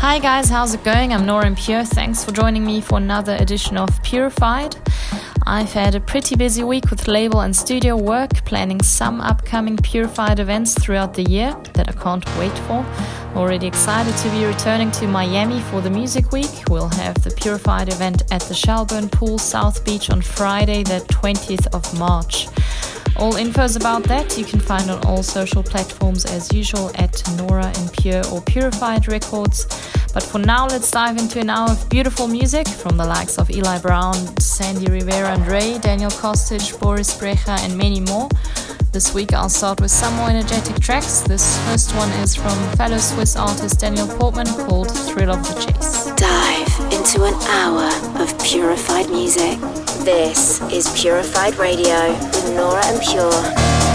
Hi guys, how's it going? I'm Nora En Pure. Thanks for joining me for another edition of Purified. I've had a pretty busy week with label and studio work, planning some upcoming Purified events throughout the year that I can't wait for. Already excited to be returning to Miami for the Music Week. We'll have the Purified event at the Shelborne Pool South Beach on Friday, the 20th of March. All infos about that you can find on all social platforms as usual at Nora En Pure or Purified Records. But for now, let's dive into an hour of beautiful music from the likes of Eli Brown, Sandy Rivera and Ray, Daniel Kostic, Boris Brejcha, and many more. This week I'll start with some more energetic tracks. This first one is from fellow Swiss artist Daniel Portman called Thrill of the Chase. Dive into an hour of purified music. This is Purified Radio with Nora En Pure.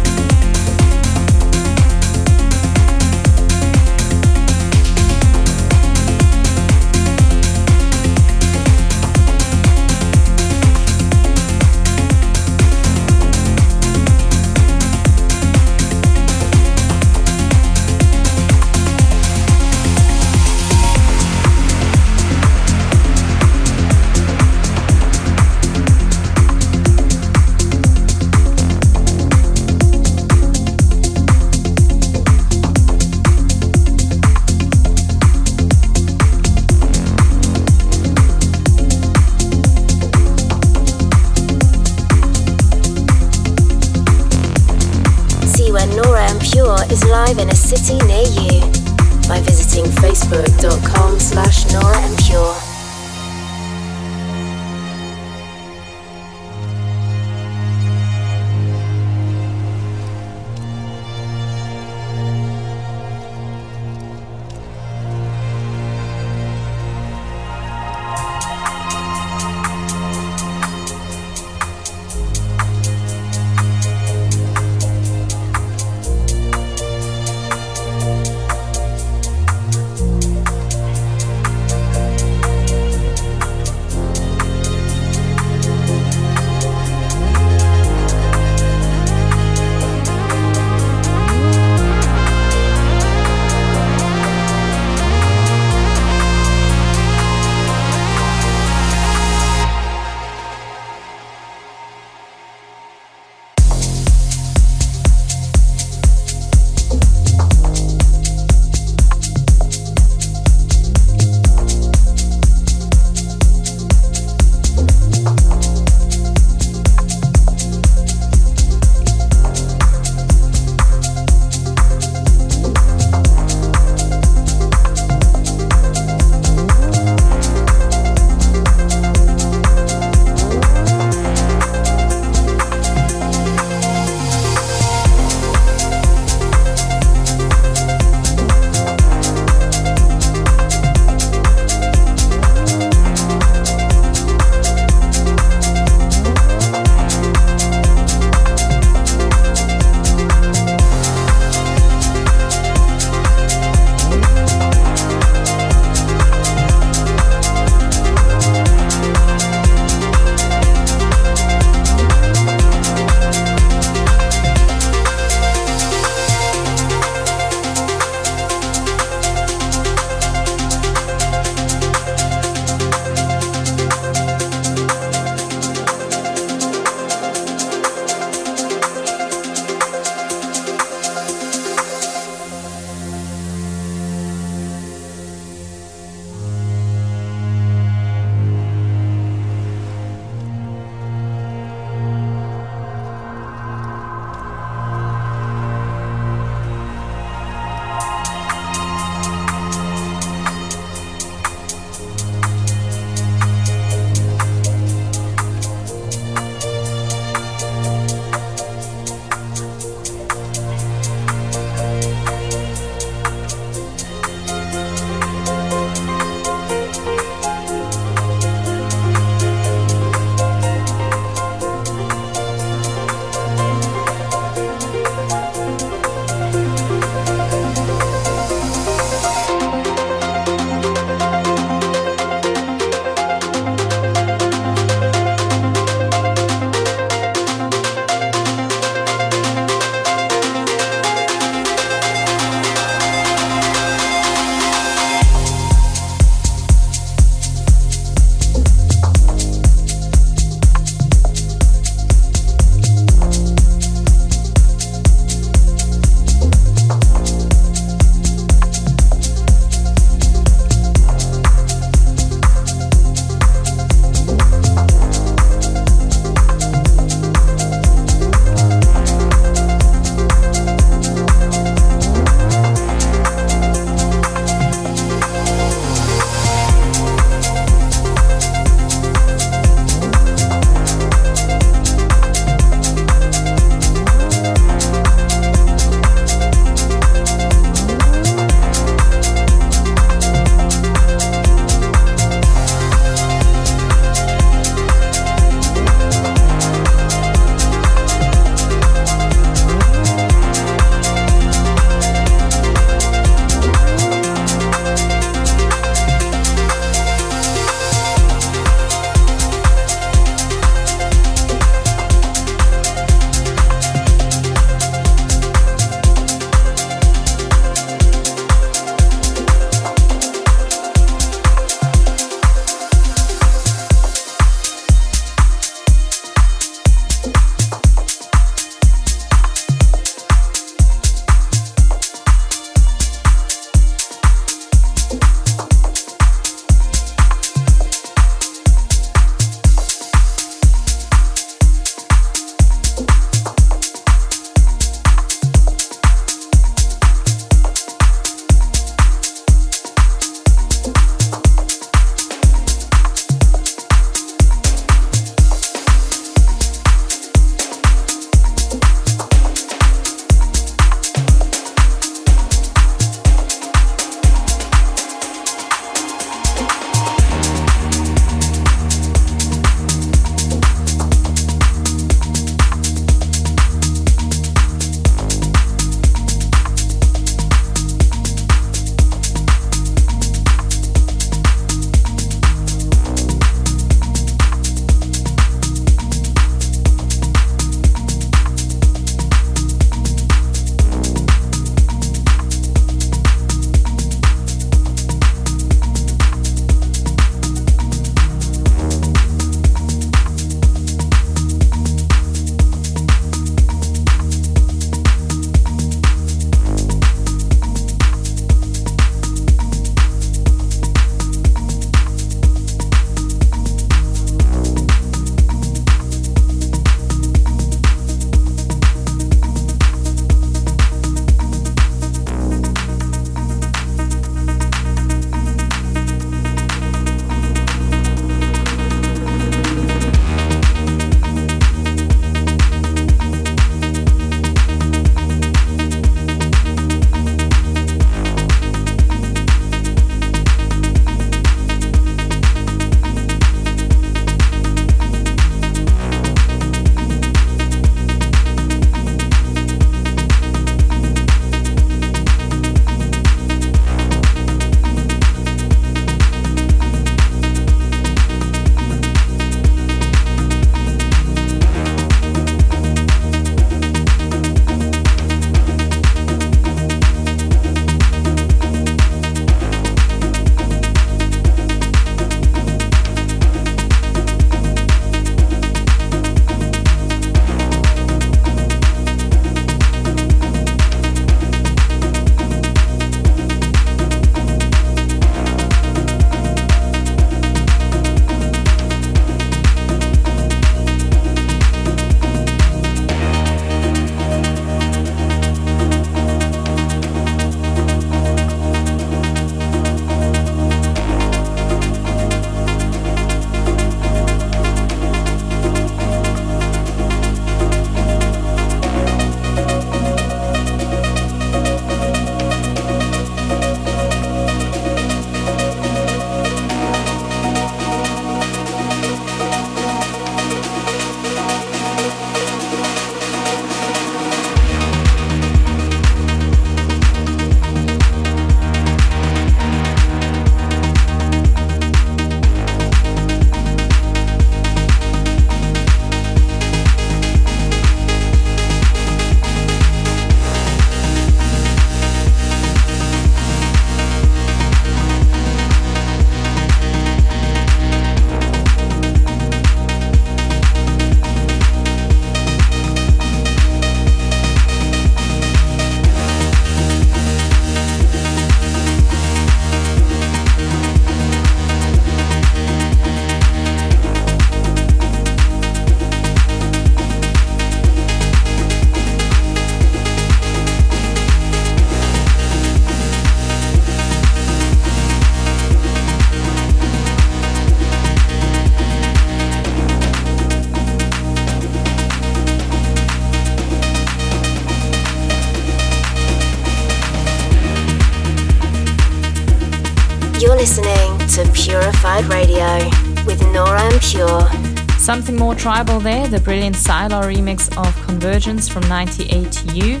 More tribal there, the brilliant Sylar remix of Convergence from 98U.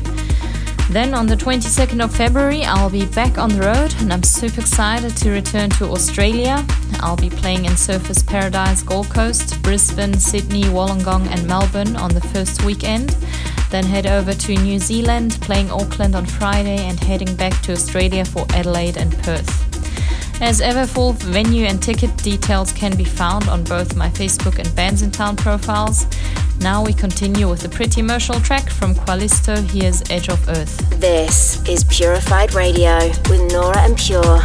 Then on the 22nd of February, I'll be back on the road and I'm super excited to return to Australia. I'll be playing in Surfers Paradise Gold Coast, Brisbane, Sydney, Wollongong, and Melbourne on the first weekend. Then head over to New Zealand, playing Auckland on Friday, and heading back to Australia for Adelaide and Perth. As ever, full venue and ticket details can be found on both my Facebook and Bandsintown profiles. Now we continue with a pretty emotional track from Qualisto. Here's Edge of Earth. This is Purified Radio with Nora En Pure.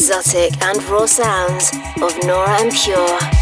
Exotic and raw sounds of Nora En Pure.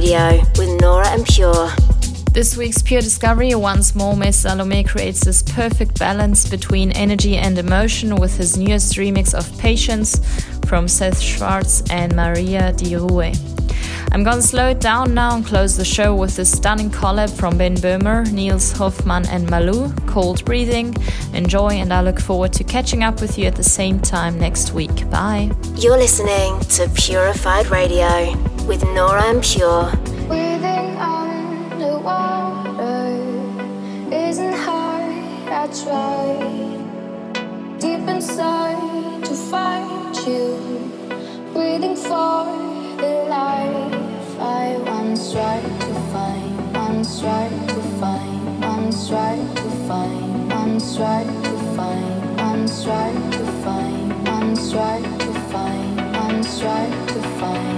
Radio with Nora En Pure. This week's Pure Discovery once more Mees Salomé creates this perfect balance between energy and emotion with his newest remix of Patience from Seth Schwartz and Maria Di Rue. I'm gonna slow it down now and close the show with a stunning collab from Ben Böhmer, Nils Hoffmann, and Malou, Cold Breathing. Enjoy, and I look forward to catching up with you at the same time next week. Bye. You're listening to Purified Radio with Nora En Pure. Breathing underwater isn't hard. I try deep inside to find you. Breathing for the light. I once tried to find, once tried to find, once tried to find, once tried to find, once tried to find, once tried to find, once tried to find,